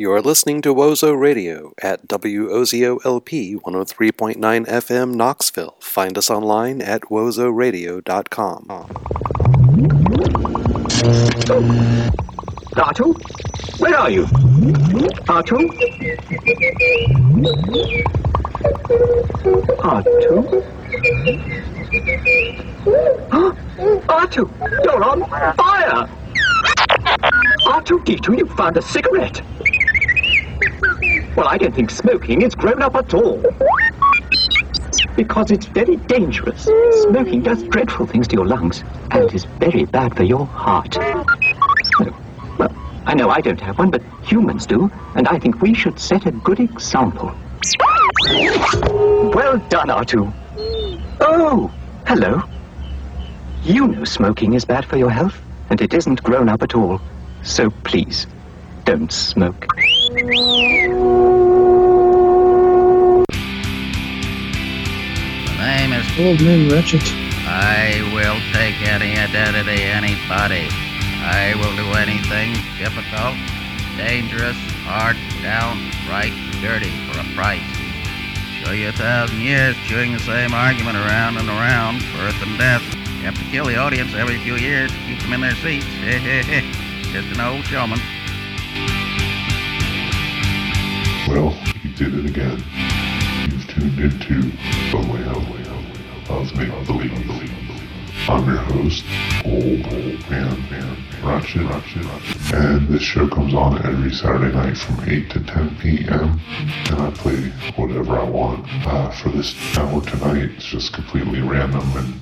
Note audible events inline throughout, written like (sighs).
You are listening to Wozo Radio at WOZOLP 103.9 FM Knoxville. Find us online at wozoradio.com. Artu? Where are you? Artu? Huh? Artu, you're on fire! R2-D2, you found a cigarette! Well, I don't think smoking is grown up at all. Because it's very dangerous. Smoking does dreadful things to your lungs and is very bad for your heart. Well, I know I don't have one, but humans do, and I think we should set a good example. Well done, R2. Oh, hello. You know smoking is bad for your health, and it isn't grown up at all. So please, don't smoke. The name is Old man Ratchet. I will take any identity, anybody. I will do anything difficult, dangerous, hard, downright dirty for a price. Show you a thousand years chewing the same argument around and around, birth and death. You have to kill the audience every few years to keep them in their seats. (laughs) Just an old showman. Well, you did it again. You've tuned into the way of, make believe. I'm your host, Old Man Man Ratchet Ratchet. And this show comes on every Saturday night from 8 to 10 p.m. And I play whatever I want. Uh, for this hour tonight, it's just completely random. And,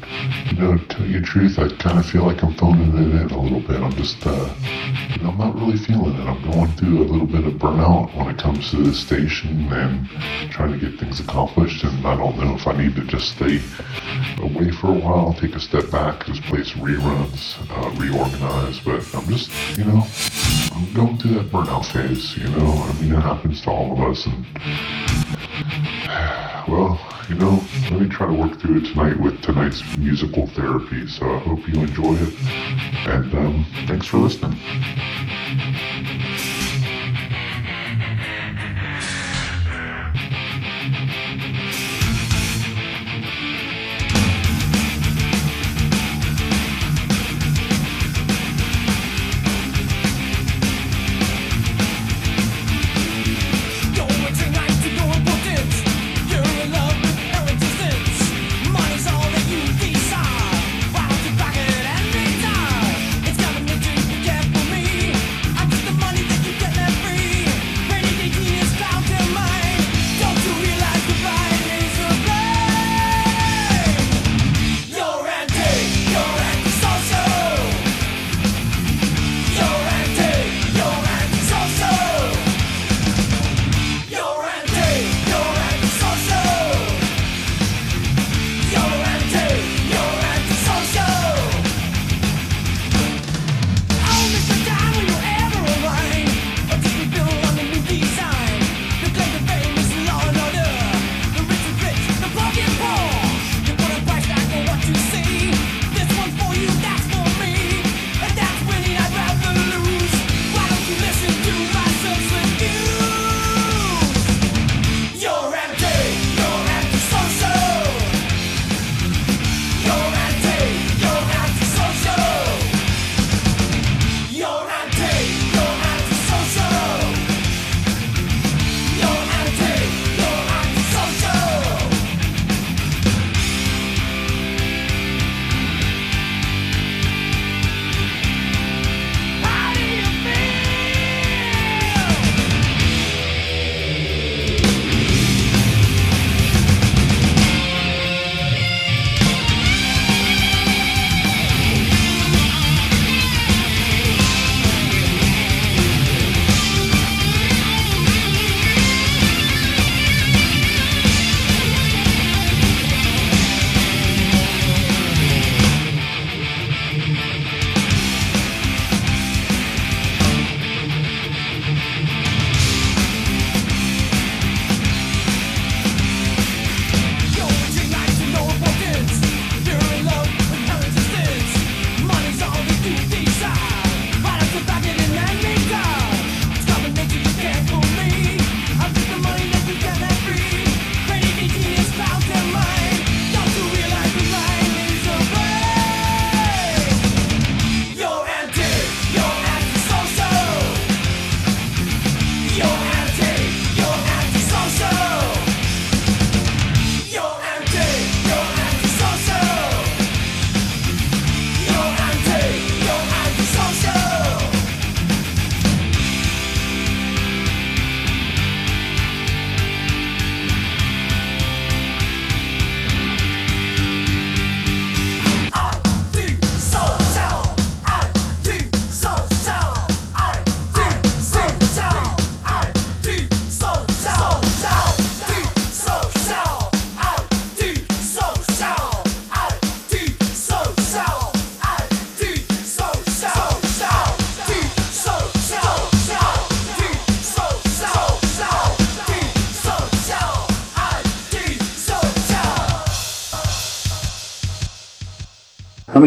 know, to tell you the truth, I kind of feel like I'm phoning it in a little bit. I'm just, uh, you know, I'm not really feeling it. I'm going through a little bit of burnout when it comes to this station and trying to get things accomplished. And I don't know if I need to just stay away for a while, take a step back, just play some reruns, uh, reorganize. But I'm just, you know, I'm going through that burnout phase, you know. I mean, it happens to all of us. And, (sighs) well, you know, let me try to work through it tonight with tonight's musical therapy. So I hope you enjoy it. And um, thanks for listening.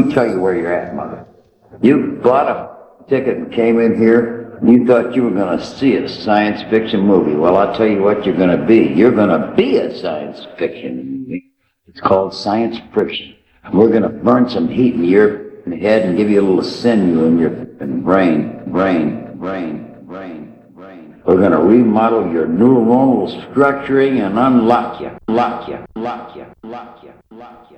Me tell you where you're at, mother. You bought a ticket and came in here. You thought you were going to see a science fiction movie. Well, I'll tell you what you're going to be. You're going to be a science fiction movie. It's called science friction. And we're going to burn some heat in your head and give you a little sinew in your brain, brain, brain, brain, brain. We're going to remodel your neuronal structuring and unlock you, you, lock you, lock you, lock you, lock you,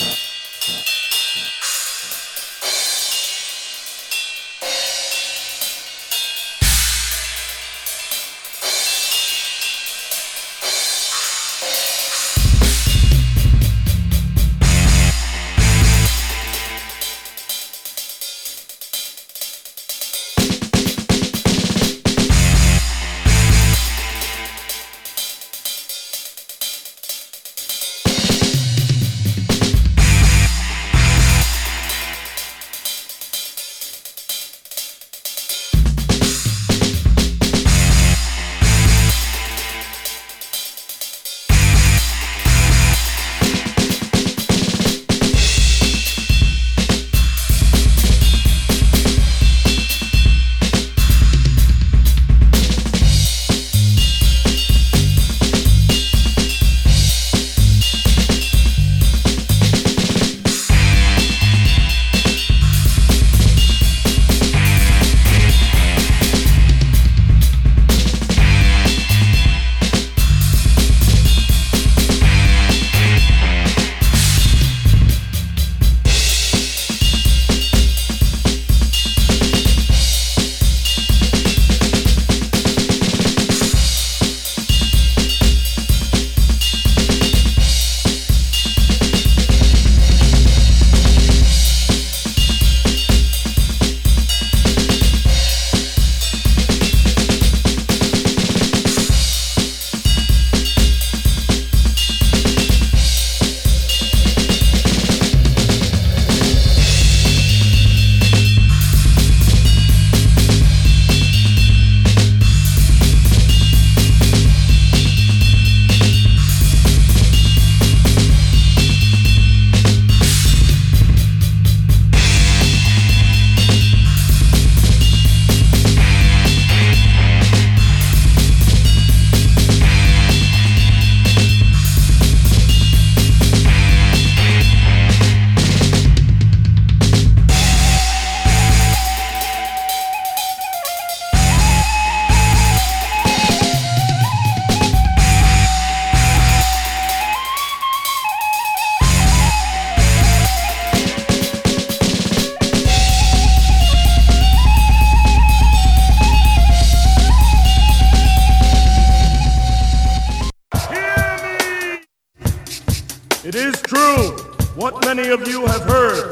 It is true what many of you have heard.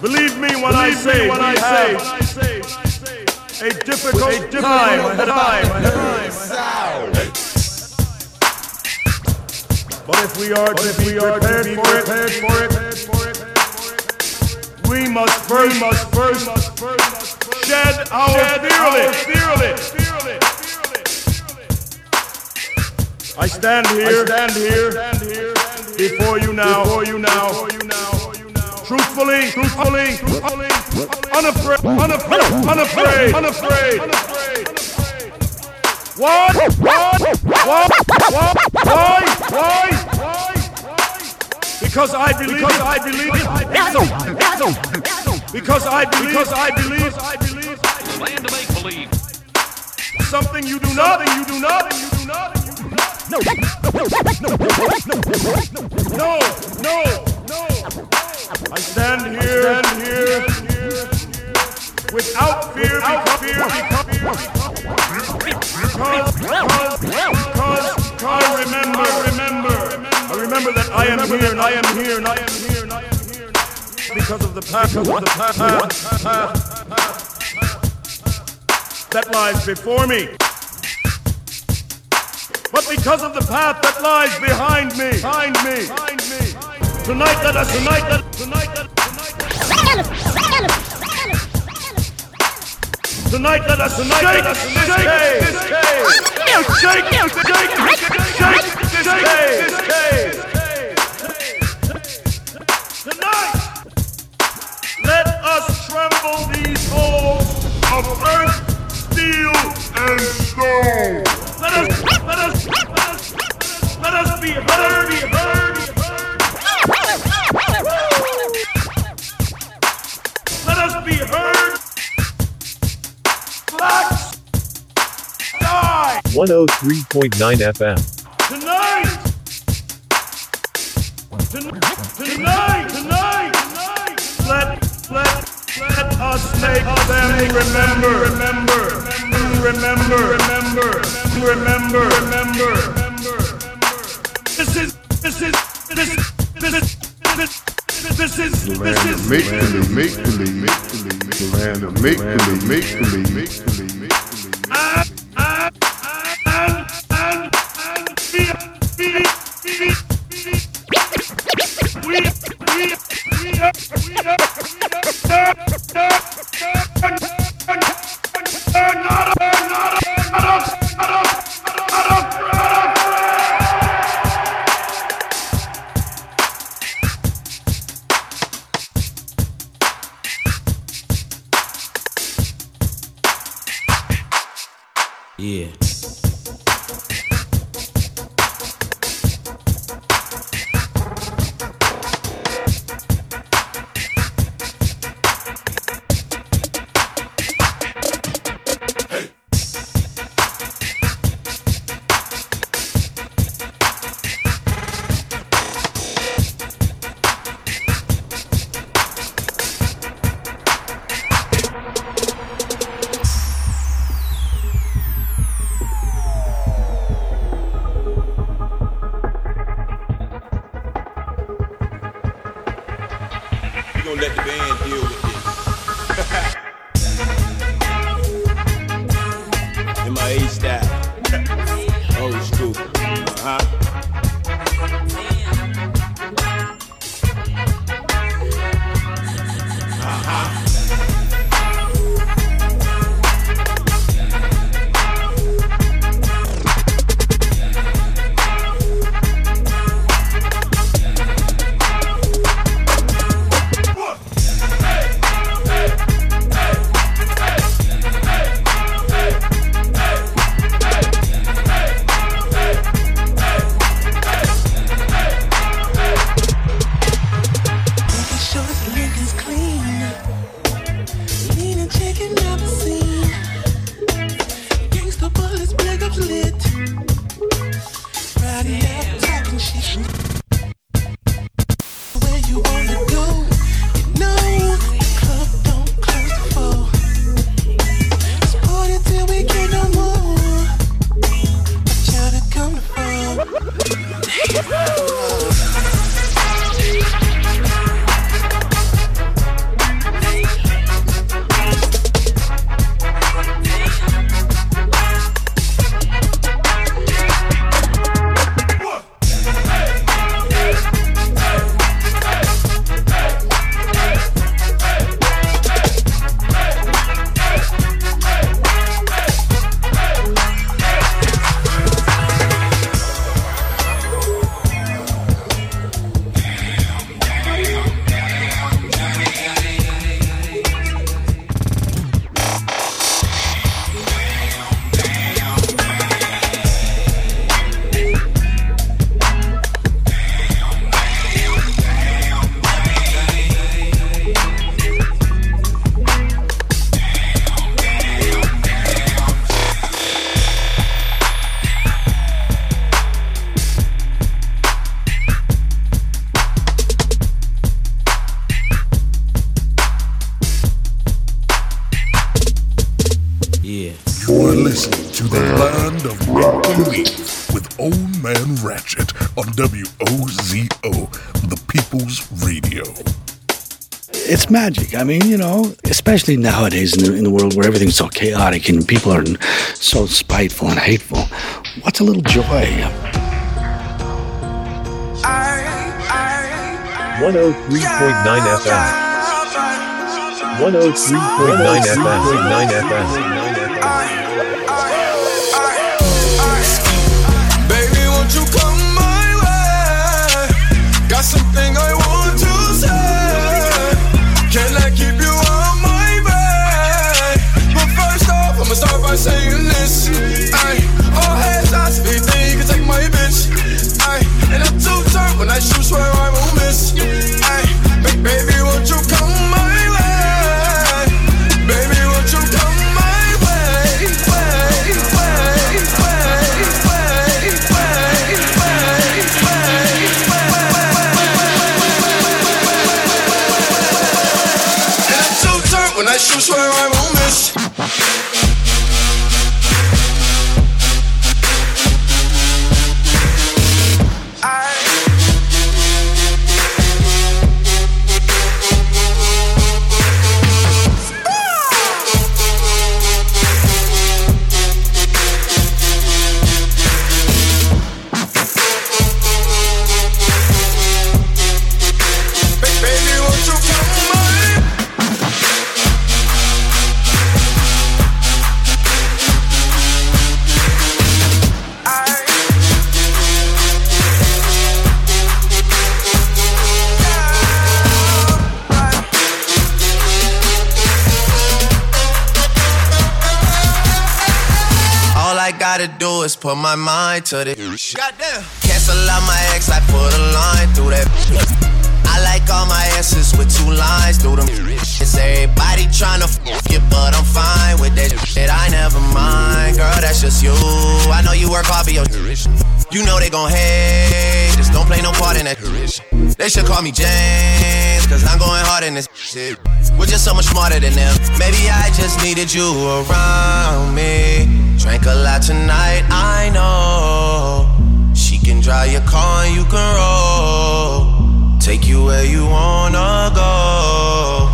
Believe me when I say when we I have say- a difficult, a time ahead of But if we are to be prepared for it, for it, we must first, must first, shed our fearless, I stand here, stand here, before you now, before you now, truthfully, truthfully, unafraid, unafraid, unafraid, unafraid. What? What? What? What? Why? Why? Because I believe. Because I believe. Because I believe. Because I believe. I believe. Land to make believe. Something you do not. You do not. You do not. No. No. No. No. I stand here. Stand here. Stand here, without fear. Without fear. Because, because, because, because I remember, remember, I remember that I am here, and I am here, and I am here, and I am here, because of the path, of the path, that lies before me. But because of the path that lies behind me, behind me, behind me. Tonight let us, tonight let, tonight let, tonight let us, tonight let us shake this cave. Shake, shake, shake, shake this cave. Tonight, let us tremble these halls of earth, steel, and stone. Let us be heard, be heard, be heard. Let us be heard. Black sky 103.9 FM. tonight. Tonight, tonight, tonight. Let, let, let us make them remember, remember, remember, remember, remember, remember. This is, make believe, make believe, make believe, make believe, make believe, make believe, make believe. Gonna let the band deal with this. I mean, you know, especially nowadays in the, in the world where everything's so chaotic and people are so spiteful and hateful. What's a little joy? 103.9 FM. 103.9 FM. 9 FM. To this. Goddamn. Cancel out my ex, I put a line through that. I like all my S's with two lines through them. It's everybody tryna fuck it, but I'm fine with that shit. I never mind, girl, that's just you. I know you work hard for your You know they gon' hate, just don't play no part in that. They should call me James, cause I'm going hard in this shit. We're just so much smarter than them. Maybe I just needed you around me. Drank a lot tonight, I know. She can drive your car and you can roll. Take you where you wanna go.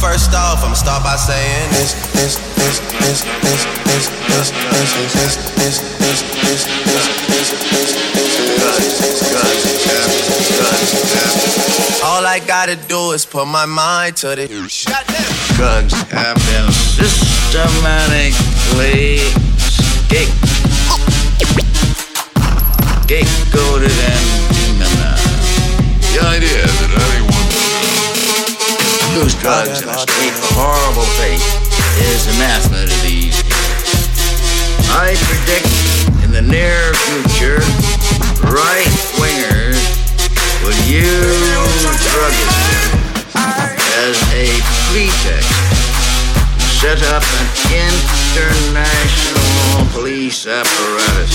First off, I'ma start by saying this, this, this, this, this, this, this, this, this, this, this, this, this, this, this, gun, gun, All I gotta do is put my mind to this. Drugs have been systematically scape, scapegoated and demonized. The idea that anyone Use drugs and escape a horrible fate is anathema to these. I predict in the near future, right wingers would use drugism as a pretext to set up an international police apparatus.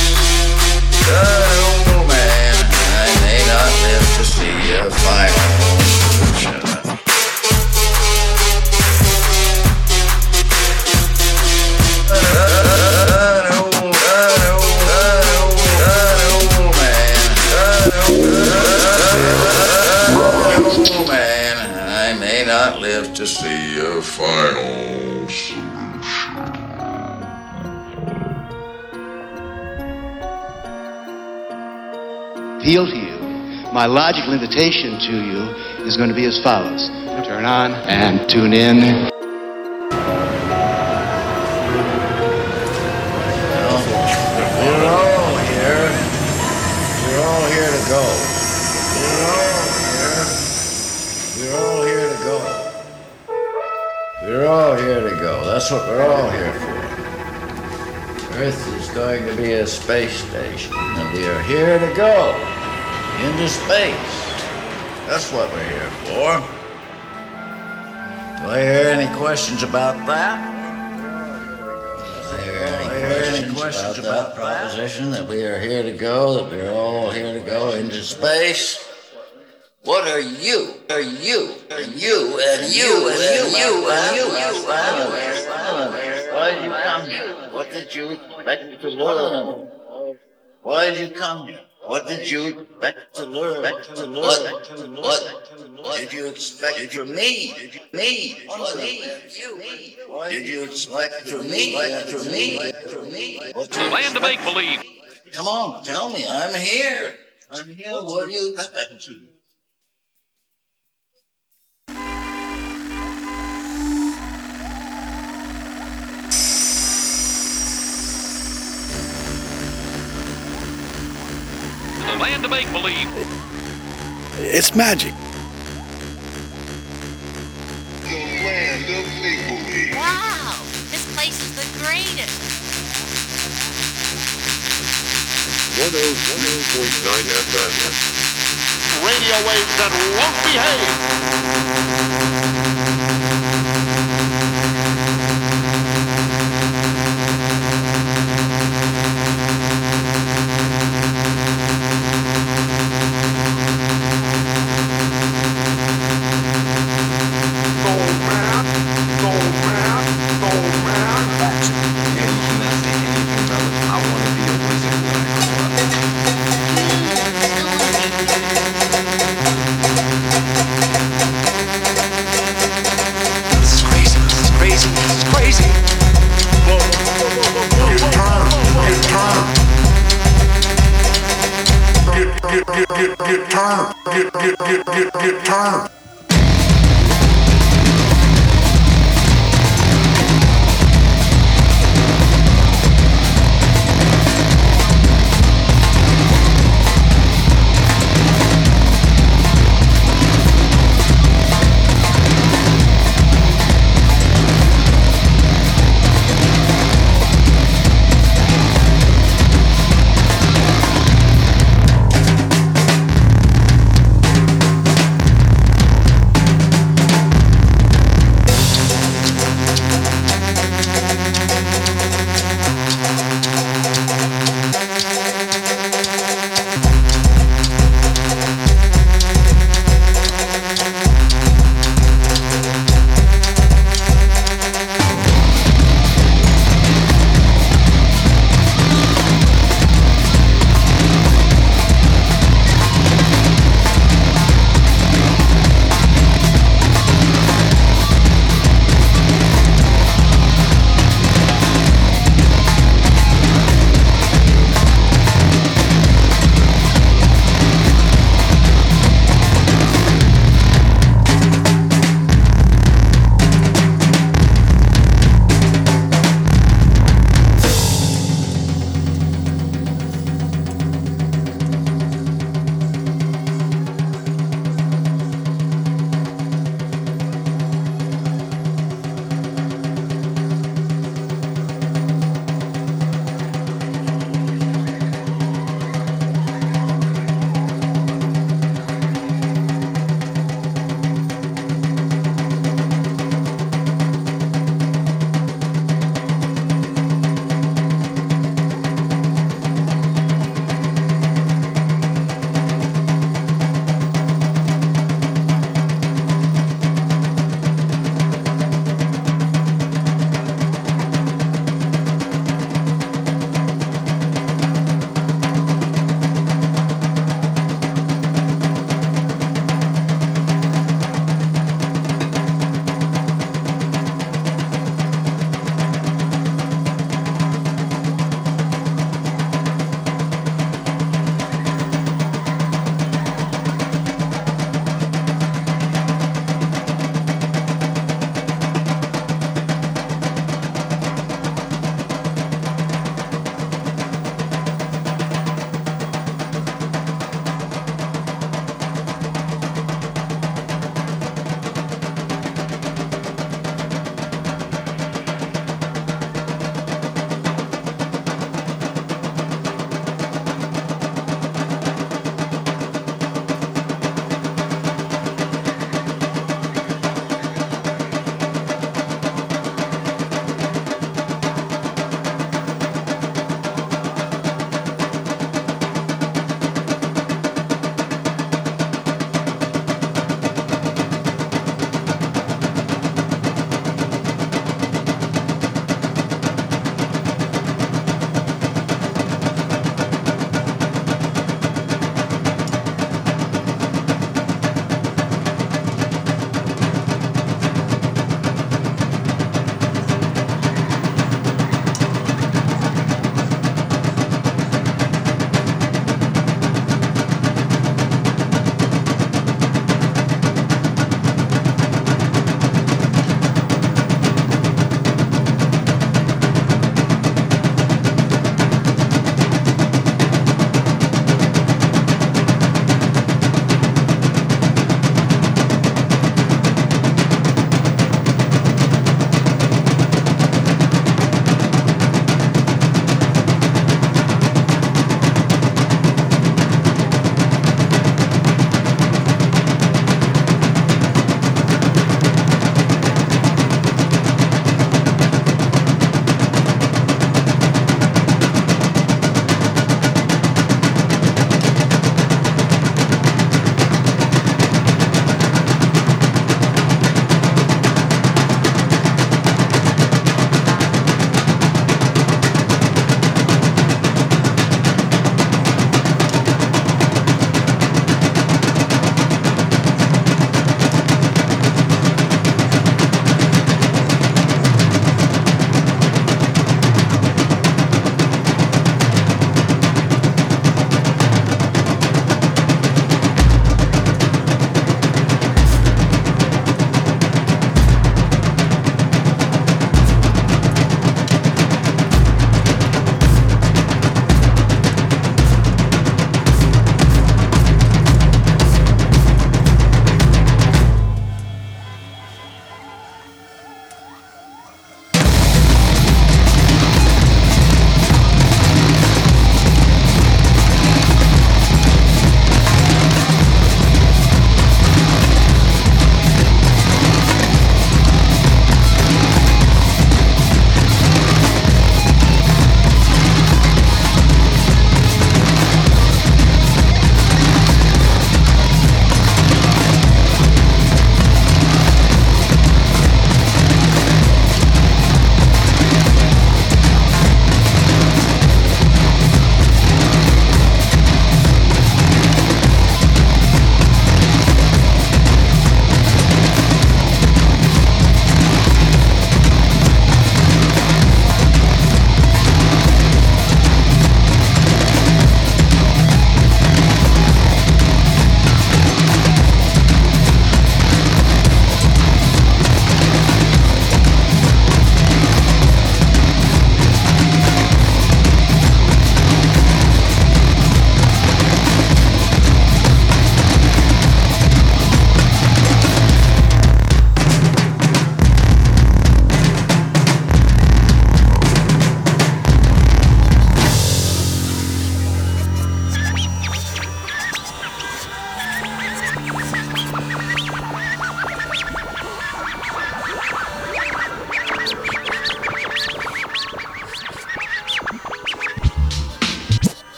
Oh man, I may not live to see a final solution. Oh man, I may not live to see a final appeal to you, my logical invitation to you is going to be as follows. Turn on and tune in. We're all here. We're all here to go. We're all here. We're all here to go. We're all here to go. That's what we're all here for. Earth is going to be a space station, and we are here to go into space. That's what we're here for. Do I hear any questions about that? Do I hear any questions about that proposition that we are here to go, that we're all here to go into space? What are you? Are you? Are you and you and you and you and you? Why did you come here? What did you expect to learn? Why did you come here? What did you expect to learn? What, what what did you expect from me? Did you, me? What did you expect from me? From me? From me? Land of make believe. Come on, tell me. I'm here. I'm here. What do you expect? the land of make believe. It's magic. The land of make believe. Wow, this place is the greatest. 101.9 FM. Radio waves that won't behave.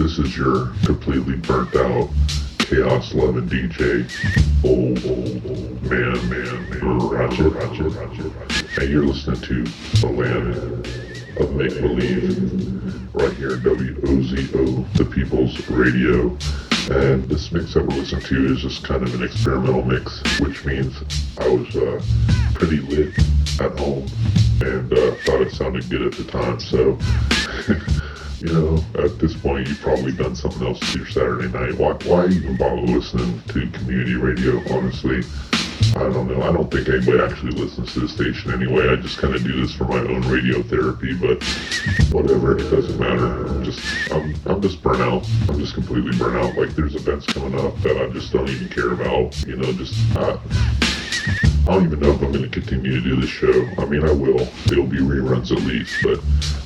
This is your completely burnt out chaos loving DJ. Oh, oh, oh, man, man, man. Hey, you're listening to the land of make believe right here in WOZO, the People's Radio. And this mix that we're listening to is just kind of an experimental mix, which means I was uh, pretty lit at home and uh, thought it sounded good at the time. So, (laughs) you know, at this point, you've probably done something else to your Saturday night. Why, why even bother listening to community radio, honestly? I don't know. I don't think anybody actually listens to the station anyway. I just kind of do this for my own radio therapy, but whatever. It doesn't matter. I'm just, I'm, I'm just burnt out. I'm just completely burnt out. Like there's events coming up that I just don't even care about. You know, just uh, I don't even know if I'm going to continue to do this show. I mean, I will. It'll be reruns at least, but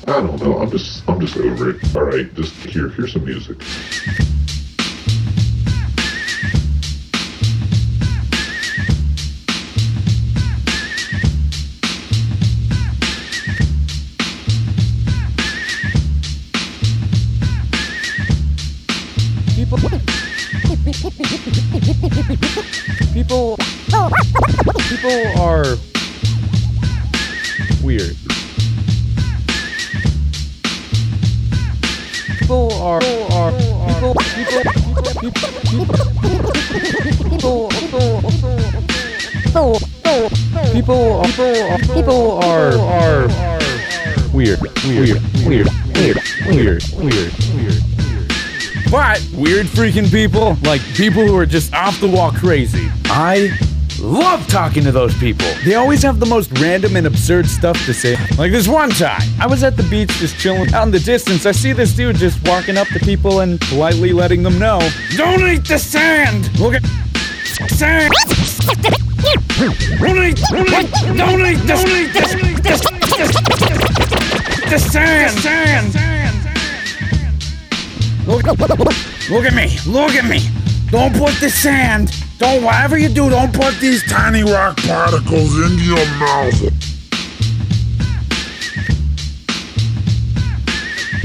I don't know. I'm just, I'm just over it. All right, just here, here's some music. Freaking people, like people who are just off the wall crazy. I love talking to those people. They always have the most random and absurd stuff to say. Like this one time, I was at the beach just chilling. Out in the distance, I see this dude just walking up to people and politely letting them know, Don't eat the sand! Look at sand! Don't eat, don't eat, don't eat, don't eat this, this, this, the sand! sand! Look, look at me, look at me. Don't put the sand, don't, whatever you do, don't put these tiny rock particles into your mouth.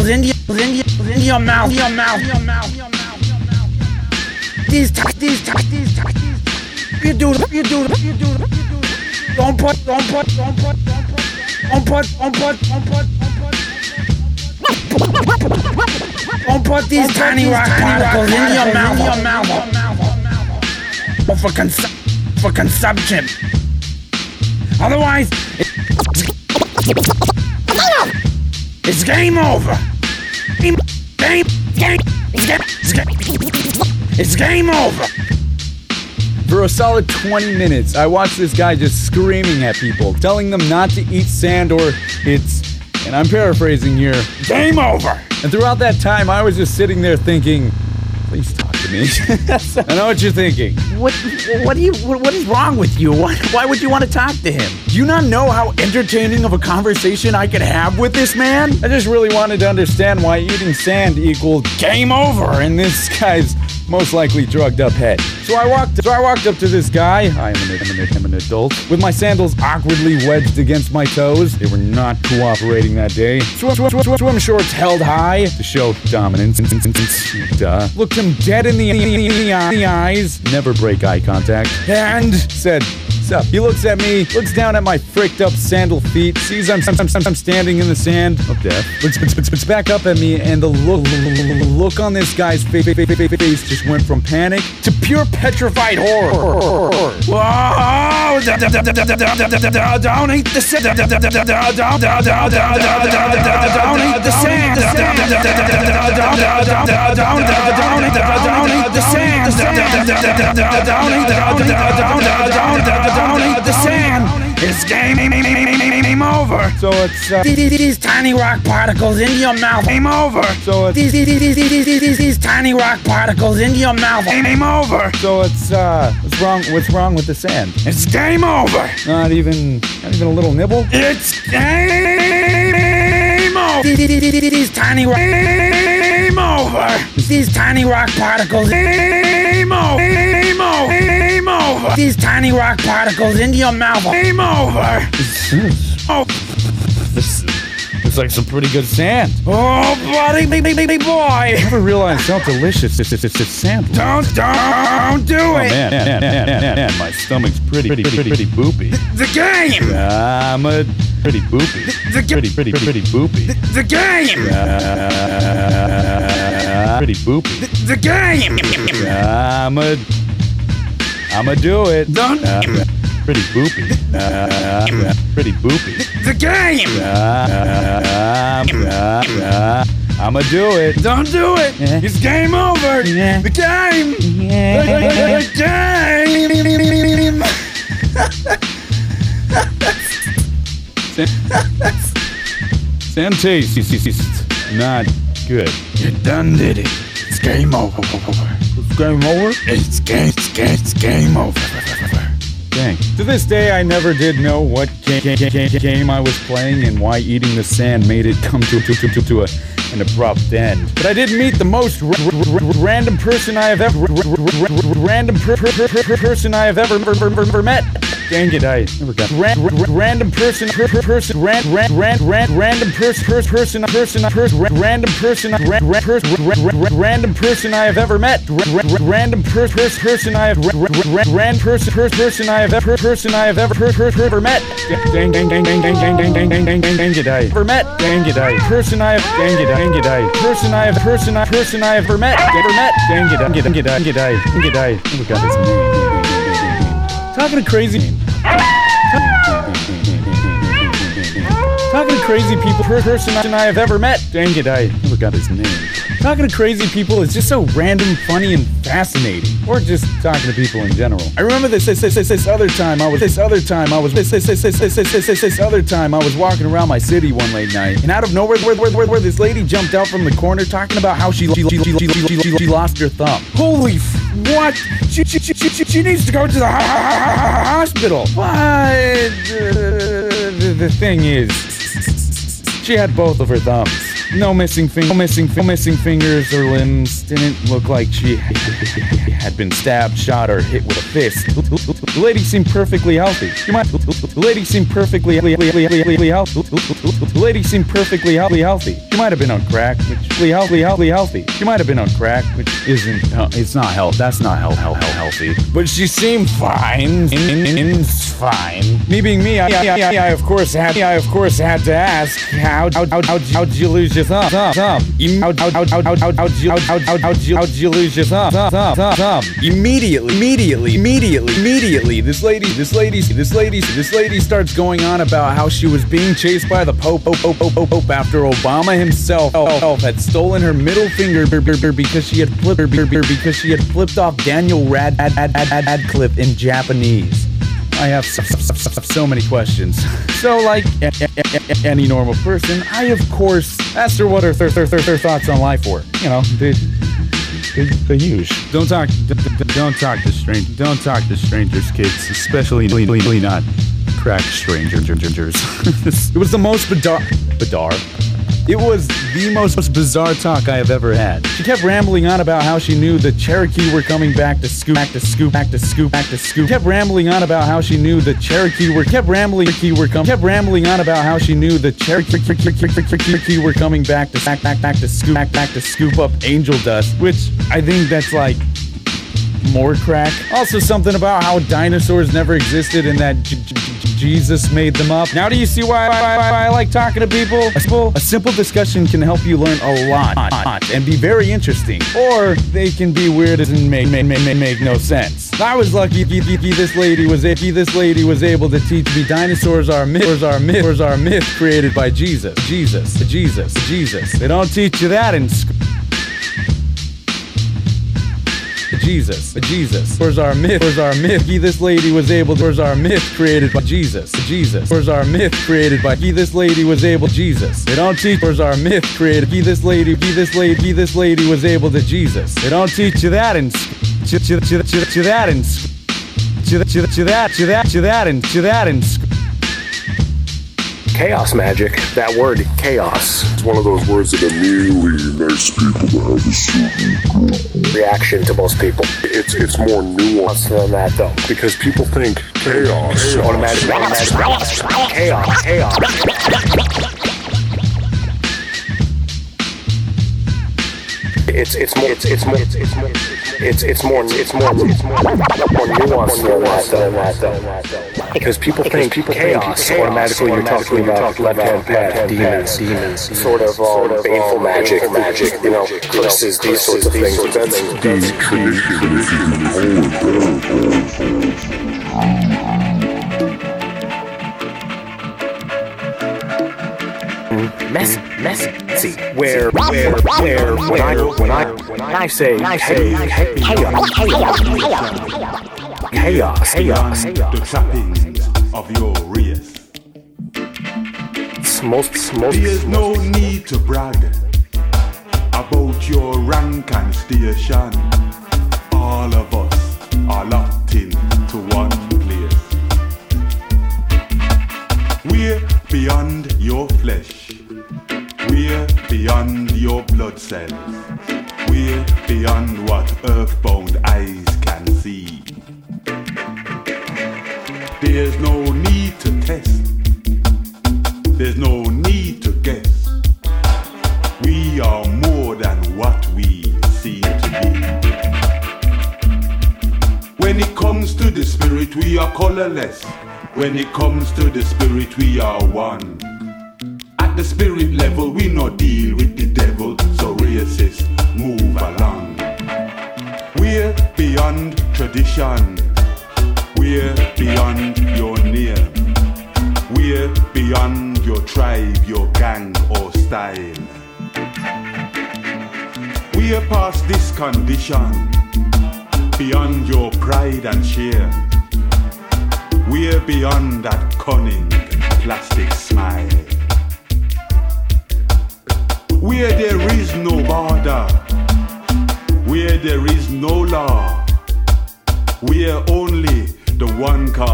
Into your, into into your mouth, these, these, these. You do, you do, you do, you do. Don't put, don't put, don't put, don't put, don't put, don't put, don't put, put these Don't tiny rock particles in your mouth. In your mouth. But for cons- for consumption. Otherwise, it's game over. Game, game, game, game, it's game over. For a solid 20 minutes, I watched this guy just screaming at people, telling them not to eat sand or it's, and I'm paraphrasing here, game over. And throughout that time, I was just sitting there thinking, please talk to me. (laughs) I know what you're thinking. What? What do you? What, what is wrong with you? Why, why would you want to talk to him? Do you not know how entertaining of a conversation I could have with this man? I just really wanted to understand why eating sand equaled game over in this guy's most likely drugged up head. So I walked. So I walked up to this guy. I am an, I'm an, I'm an adult with my sandals awkwardly wedged against my toes. They were not cooperating that day. Swim, swim, swim, swim shorts held high to show dominance. Duh. Looked him dead in the, in the, in the eye- the eyes. Never break eye contact. And said. Up. He looks at me, looks down at my fricked up sandal feet, sees I'm, I'm, I'm, I'm standing in the sand of death, looks, looks, looks back up at me, and the look, look on this guy's face, face, face, face, face just went from panic to pure petrified horror. Whoa! Don't eat the sand! Don't eat the sand! Don't eat the sand! Don't eat the sand! It's game over. So it's uh, these tiny rock particles into your mouth. Game over. So it's these, these, these, these, these, tiny rock particles into your mouth. Game over. So it's uh, what's wrong? What's wrong with the sand? It's game over. Not even, not even a little nibble. It's game over. These tiny rock. Game over. These tiny rock particles. Over. Game over. Game over. over. These tiny rock particles into your mouth. Game over. Oh, this it's like some pretty good sand. Oh, buddy, baby, baby, boy. I never realized how delicious this is. It's sand. Don't, don't do Oh, it. man, man, man, man, man, man, my stomach's pretty, pretty, pretty, pretty boopy. The game. I'm a pretty boopy. The ga- Pretty, pretty, pretty boopy. The game. Uh, pretty boopy. The game. I'm a, I'm a do it. Don't. Uh, pretty boopy. Uh, pretty boopy. The game. Uh, uh, I'm a do it. Don't do it. It's game over. The game. The game. Is not good. You done did it. It's game over. It's game over? It's game. It's game. Over. Dang. To this day, I never did know what ga- ga- ga- ga- game I was playing and why eating the sand made it come to, to, to, to, a, an abrupt end. But I did meet the most random person I have ever random per- per- per- per- person I have ever met. Dang it, I never got ran, r- r- random person per- per- person ran, ran, ran, ran, random person person person person random person ran, ran, pers- r- r- r- random person I have ever met. R- r- r- random per- pers- person I have r- r- r- ran person per- person I have ever person I have ever per- per- per- ever met. Dang dang dang dang dang dang dang dang dang dang dang dang it, I ever met. Dang it, I person I have dang it, dang it, I person I have person I person I have ever met. Ever met. Dang it, dang it, dang it, dang it, I dang it, I never got his name. Talking to crazy. Talking to crazy people, per person I have ever met. Dang it, I never got his name. Talking to crazy people is just so random, funny, and fascinating. Or just talking to people in general. I remember this this this this, this other time I was this other time I was this this this this this this this this, other time I was walking around my city one late night, and out of nowhere, where, where, where, where this lady jumped out from the corner talking about how she she, she, she, she, she, she, she lost her thumb. Holy f- what? She, she, she, she, she, needs to go to the ho- ho- ho- ho- hospital. What? Uh, the thing is, she had both of her thumbs. No missing fingers, no missing fi- missing fingers or limbs. Didn't look like she had been stabbed, shot, or hit with a fist. The lady seemed perfectly healthy. Might. The lady seemed perfectly healthy. The lady seemed perfectly healthy. She might have been on crack, which healthy, healthy, healthy. She might have been on crack, which isn't. Uh, it's not health. That's not health, health, health, healthy. But she seemed fine. In, in, in, fine. Me being me, I, I, I, I of course had. I of course had to ask how how how how'd you lose your Thumb. Thumb. thumb. Immediately, immediately, immediately, immediately. This lady, this lady, this lady, this lady starts going on about how she was being chased by the Pope, Pope, Pope, Pope, Pope, after Obama himself had stolen her middle finger because she had flipped because she had flipped off Daniel Rad Ad, Ad, Ad, Ad, Adcliffe in Japanese. I have so, so, so, so many questions. So, like a, a, a, any normal person, I of course asked her what her, th- th- th- th- thoughts on life were. You know, the the, the huge. Don't talk. Don't talk to strangers. Don't talk to strangers, kids, especially not crack strangers. (laughs) it was the most bizarre. Bizarre. It was the most bizarre talk I have ever had. She kept rambling on about how she knew the Cherokee were coming back to scoop, back to scoop, back to scoop, back to scoop. Kept rambling on about how she knew the Cherokee were kept rambling were com- kept rambling on about how she knew the Cherokee were coming back to back back back to scoop back back to scoop up angel dust, which I think that's like more crack. Also, something about how dinosaurs never existed and that J- J- Jesus made them up. Now, do you see why, why, why, I like talking to people? A simple, a simple discussion can help you learn a lot and be very interesting, or they can be weird and make make, make, make no sense. I was lucky. This lady was this lady was able to teach me dinosaurs are myths are myths are myth created by Jesus. Jesus. Jesus. Jesus. They don't teach you that in school. Jesus, Jesus. Where's our myth? Where's our myth? He, this lady was able. Where's our myth created by Jesus? Jesus. Where's our myth created by? He, this lady was able. Jesus. They don't teach. Where's our myth created? He, this lady. He, this lady. He, this lady was able to Jesus. They don't teach you that in. To, that in. To, that. That. To that and to that in. Chaos magic. That word, chaos. It's one of those words that immediately makes people that have a certain reaction to most people. It's it's more nuanced than that though. Because people think chaos. Automatic, automatic, chaos, chaos. It's it's more it's it's more it's it's more it's it's more it's more it's more more nuanced than that though. Because people think people chaos automatically you're talking about left hand path demons demons sort of all baneful magic magic you know curses these sorts of things. But that's the tradition mess messy where where where. When I when I when I say chaos. chaos. Chaos. Chaos. The trappings of your race most most. There's no need to brag about your rank and station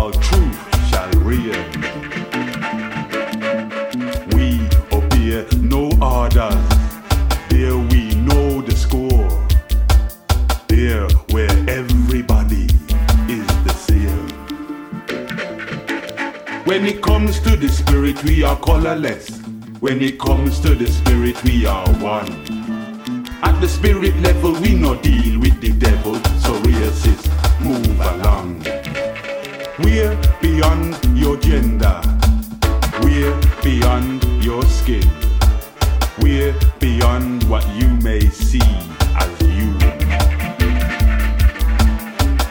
called truth shall reign. We obey no orders, there we know the score. There where everybody is the same. When it comes to the spirit, we are colorless. When it comes to the spirit, we are one. At the spirit level, we no deal with the devil, so racist, move along. We're beyond your gender. We're beyond your skin. We're beyond what you may see as you.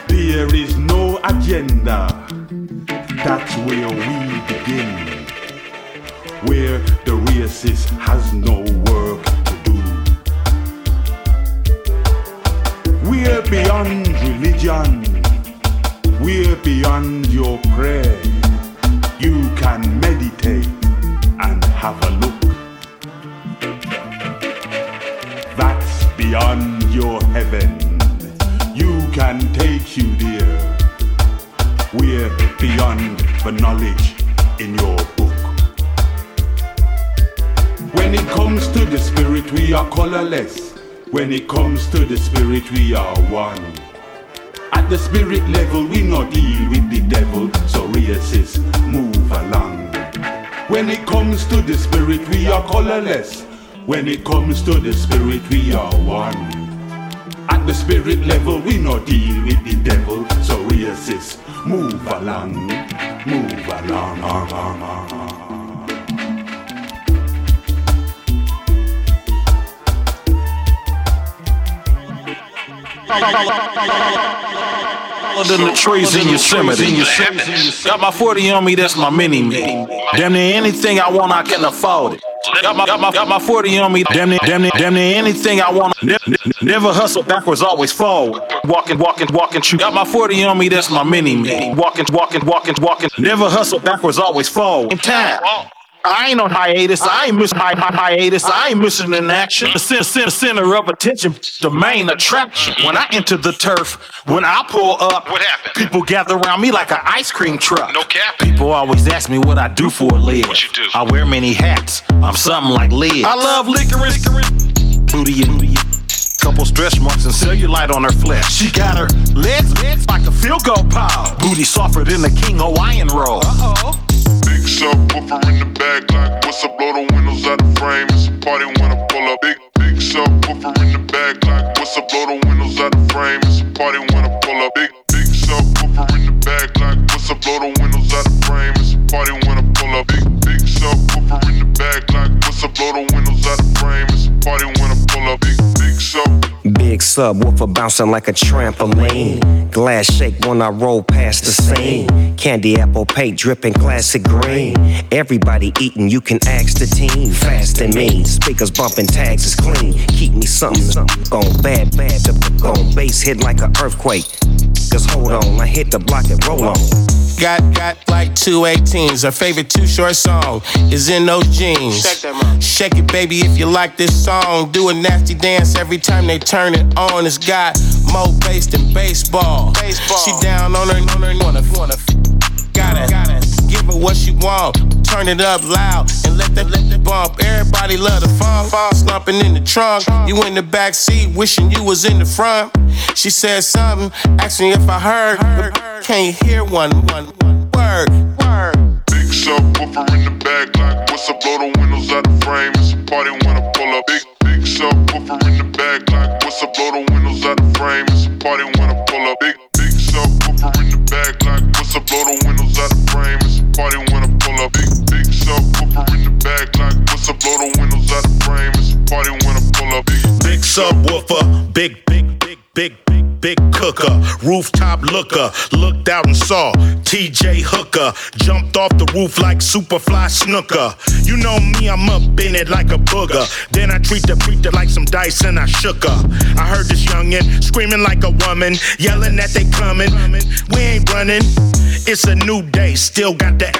There is no agenda. That's where we begin where the racist has no work to do. We're beyond religion. We're beyond your prayer. You can meditate and have a look. That's beyond your heaven. You can take you there. We're beyond the knowledge in your book. When it comes to the spirit, we are colorless. When it comes to the spirit, we are one. At the spirit level, we not deal with the devil, so racist, move along. When it comes to the spirit, we are colorless. When it comes to the spirit, we are one. At the spirit level, we not deal with the devil, so racist, move along, move along. Than the trees in Yosemite. Got my 40 on me, that's my mini me. Damn near anything I want, I can afford it. Got my, got my, got my 40 on me, damn near, damn near, damn near anything I want. Ne- ne- never hustle backwards, always forward. Walking, walking, walking, true. Got my 40 on me, that's my mini me. Walking, walking, walking, walking. Never hustle backwards, always forward. In time. I ain't on hiatus. I ain't missing hi- hi- hiatus. I ain't missing an action. The center, center, center of attention, the main attraction. When I enter the turf, when I pull up, what happened? People gather around me like an ice cream truck. No cap. People always ask me what I do for a living. What you do? I wear many hats. I'm something like Liz. I love licorice, booty and couple stretch marks and cellulite on her flesh. She got her legs, legs like a field goal pile. Booty softer than the King Hawaiian roll. Uh-oh. Big subwoofer in the back, like what's up? Blow the windows out the frame. It's a party when I pull up. Big big subwoofer in the back, like what's up? Blow the windows out the frame. It's a party when I pull up. Big big subwoofer in the back, like what's up? Blow the windows out the frame. It's a party when I pull up. Big big subwoofer in the back, like what's up? Blow the windows out the frame. It's a party when I pull up. Big big sub. Big subwoofer bouncing like a trampoline. Glass shake when I roll past the scene. Candy apple paint dripping classic green. Everybody eating, you can ask the team. Fast and mean, speakers bumping, tags is clean. Keep me something, something gone bad, bad. The gone bass hit like an earthquake. Cause hold on, I hit the block and roll on. Got got like two 18s. Her favorite Too Short song is in those jeans. Shake, that, Shake it, baby, if you like this song. Do a nasty dance every time they turn it on. It's got more bass than baseball. She down on her, on her, wanna, wanna. Gotta, gotta give her what she want. Turn it up loud and let that let that bump. Everybody love the funk. Slumping in the trunk, you in the back seat, wishing you was in the front. She said something, asked me if I heard. but Can you hear one, one, one word? Word. Big subwoofer in the back, like what's up? Blow the windows out the frame. It's a party when I pull up. Big big subwoofer in the back, like what's up? Blow the windows out the frame. It's a party when I pull up. Big big subwoofer in the back, like what's up? Blow the windows out the frame. It's a party when I pull up. Big big subwoofer in the back, like what's up? Blow the windows out the frame. It's a party when I pull up. Big Big subwoofer, big, big, big, big, big, cooker, rooftop looker. Looked out and saw TJ Hooker. Jumped off the roof like Superfly Snuka. You know me, I'm up in it like a booger. Then I treat the treat her like some dice and I shook her. I heard this youngin' screaming like a woman, yelling that they coming. We ain't running. It's a new day, still got that.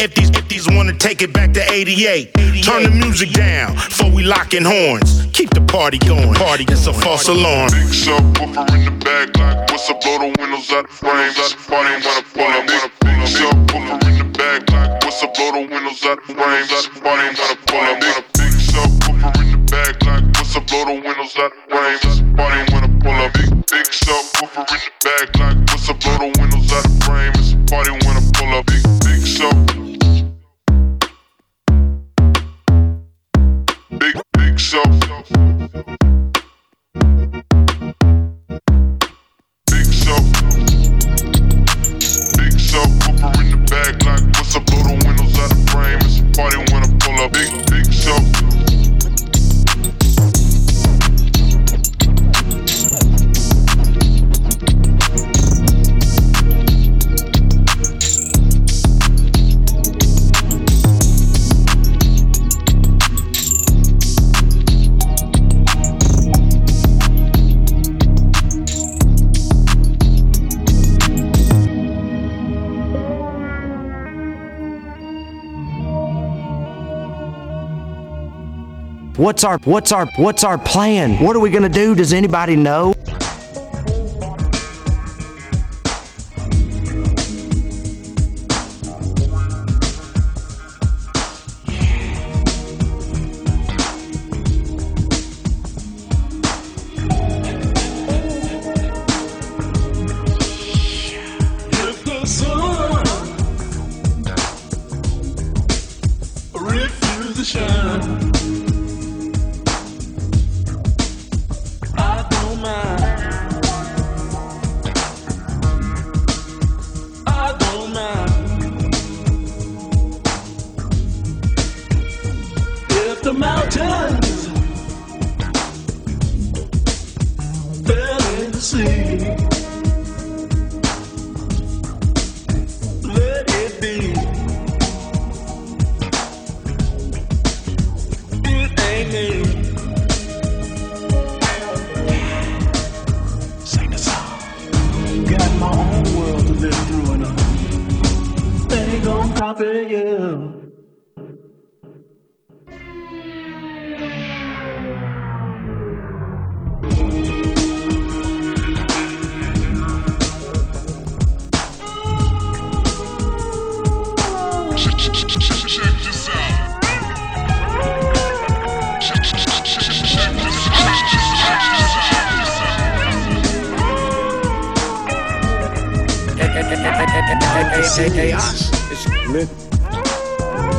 If these if these wanna take it back to 88, turn the music down before we locking horns. Keep the party going. Party, it's a false alarm. Big in the back, like what's up? Blow the windows out the frame. It's a party when I pull up. Big subwoofer in the back, like what's up? Blow the windows out the frame. Party when I pull up. Big big subwoofer in the back, like what's up? Blow the windows out the frame. Party back, like What's our what's our what's our plan? What are we gonna do? Does anybody know?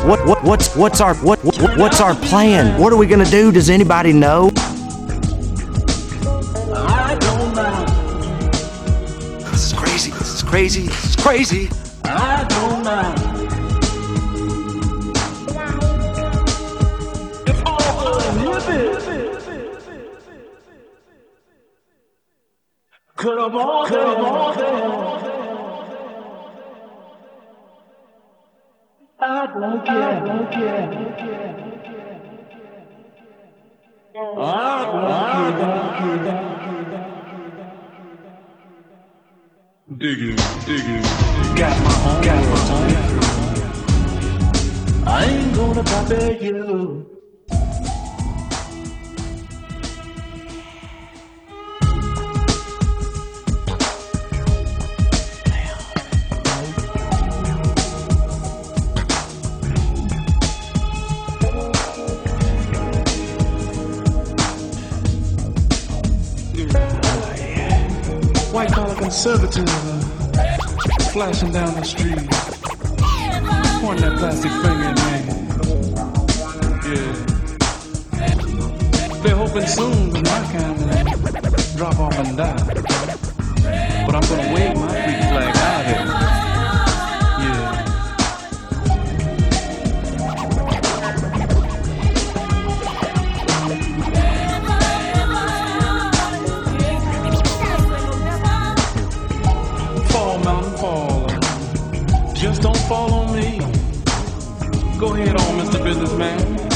What what what's what's our what, what what's our plan? What are we gonna do? Does anybody know? I don't mind. This is crazy. This is crazy. This is crazy. I don't mind. It's all inhibited. Could have all could have all I don't care. I don't care. I don't care. Digging, digging. Got my own, got my own. I ain't gonna bother you. Uh, flashing down the street, pointing that plastic finger at me. Yeah. They're hoping soon that my kind drop off and die. But I'm gonna wave Businessman.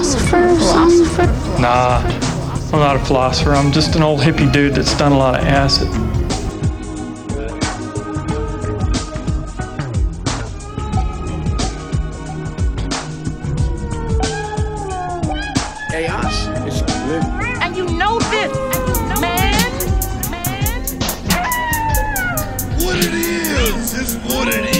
Philosopher? Philosopher? Nah, I'm not a philosopher. I'm just an old hippie dude that's done a lot of acid. Hey, Osh, it's good. And you know this, man. What it is, is what it is.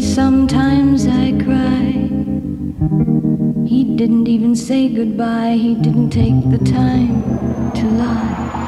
sometimes I cry. He didn't even say goodbye, he didn't take the time to lie.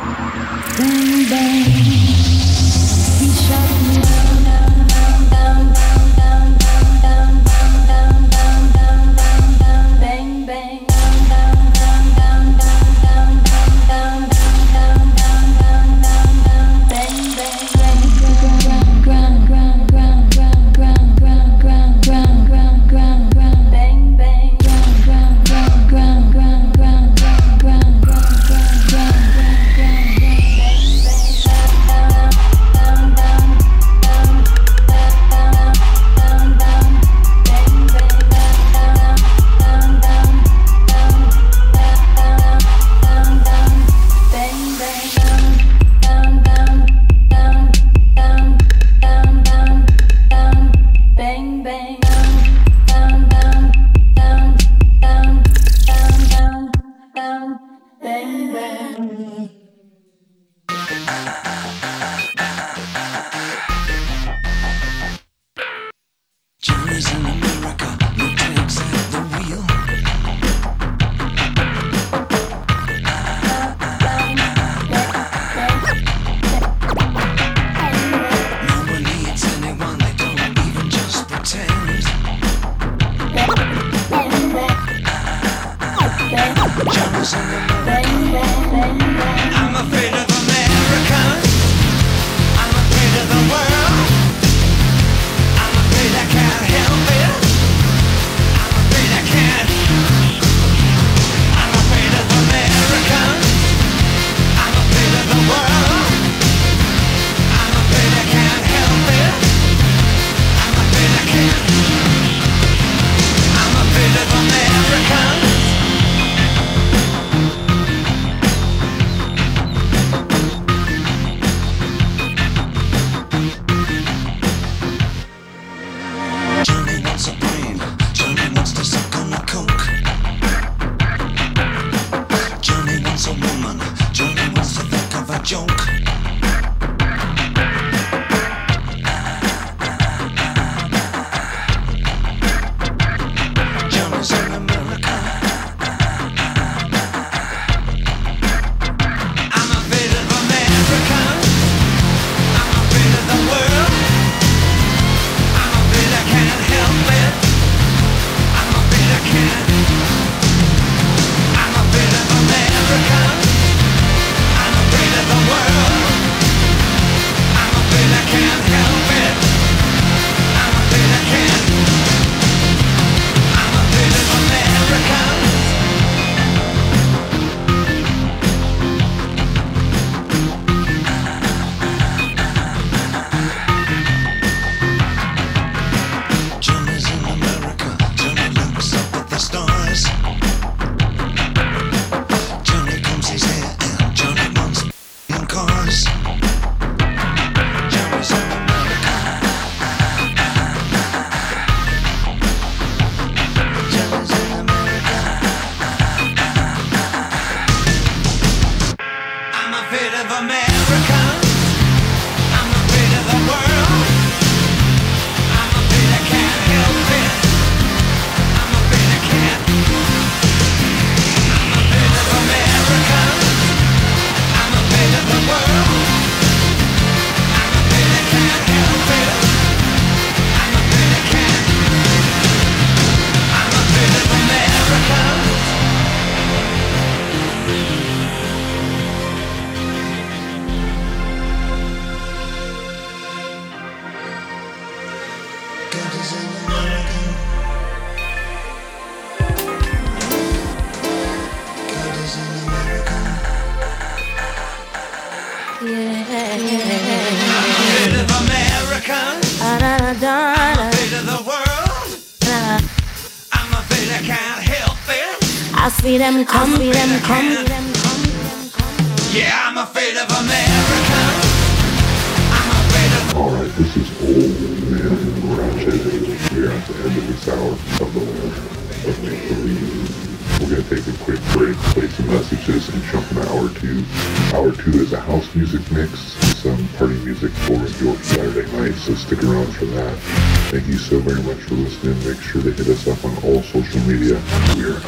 For listening. Make sure to hit us up on all social media. We're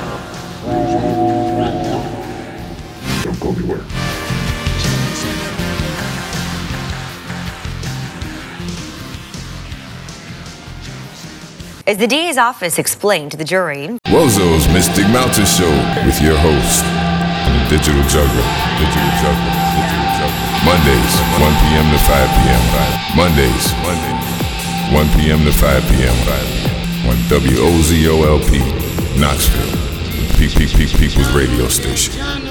Don't go anywhere. As the DA's office explained to the jury, Wozo's Mystic Mountain Show with your host, Digital Juggler, Digital Juggler, Digital Juggler. Mondays, 1 p.m. to 5 p.m. Mondays, Mondays, 1 p.m. to 5 p.m. WOZOLP, Knoxville, Pe- People's Radio Station.